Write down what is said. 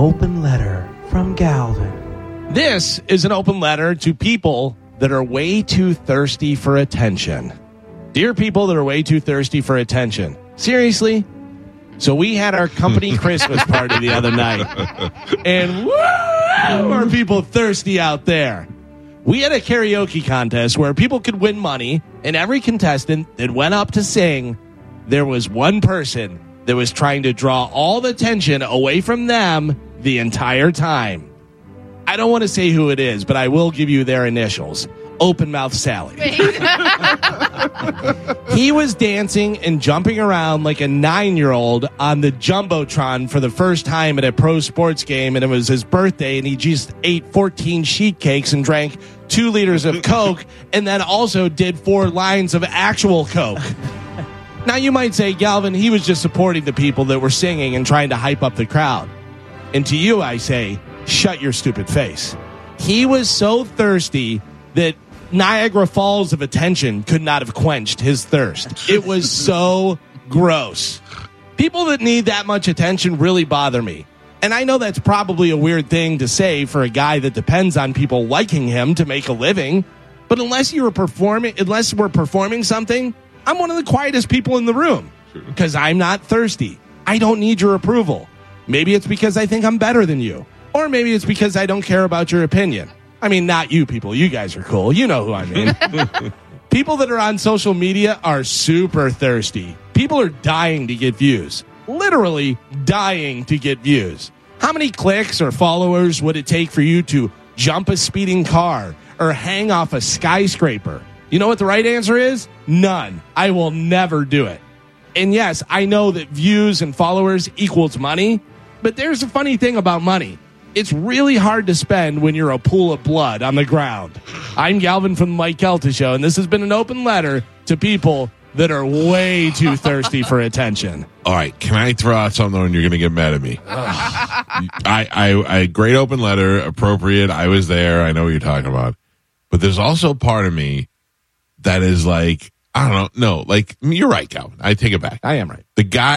Open letter from Galvin. This is an open letter to people that are way too thirsty for attention. Dear people that are way too thirsty for attention. Seriously? So we had our company Christmas party the other night. And woo, are people thirsty out there? We had a karaoke contest where people could win money, and every contestant that went up to sing, there was one person that was trying to draw all the attention away from them the entire time. I don't want to say who it is, but I will give you their initials. Open Mouth Sally. he was dancing and jumping around like a nine year old on the Jumbotron for the first time at a pro sports game, and it was his birthday, and he just ate 14 sheet cakes and drank two liters of Coke, and then also did four lines of actual Coke. Now, you might say, Galvin, he was just supporting the people that were singing and trying to hype up the crowd. And to you, I say, shut your stupid face. He was so thirsty that Niagara Falls of attention could not have quenched his thirst. It was so gross. People that need that much attention really bother me. And I know that's probably a weird thing to say for a guy that depends on people liking him to make a living. But unless you were performing, unless we're performing something, I'm one of the quietest people in the room because I'm not thirsty. I don't need your approval. Maybe it's because I think I'm better than you, or maybe it's because I don't care about your opinion. I mean, not you people. You guys are cool. You know who I mean. people that are on social media are super thirsty. People are dying to get views. Literally dying to get views. How many clicks or followers would it take for you to jump a speeding car or hang off a skyscraper? You know what the right answer is? None. I will never do it. And yes, I know that views and followers equals money, but there's a funny thing about money. It's really hard to spend when you're a pool of blood on the ground. I'm Galvin from the Mike Kelta Show, and this has been an open letter to people that are way too thirsty for attention. All right, can I throw out something and you're going to get mad at me? I, I, I, great open letter, appropriate. I was there. I know what you're talking about. But there's also part of me that is like, I don't know. No, like, you're right, Galvin. I take it back. I am right. The guy.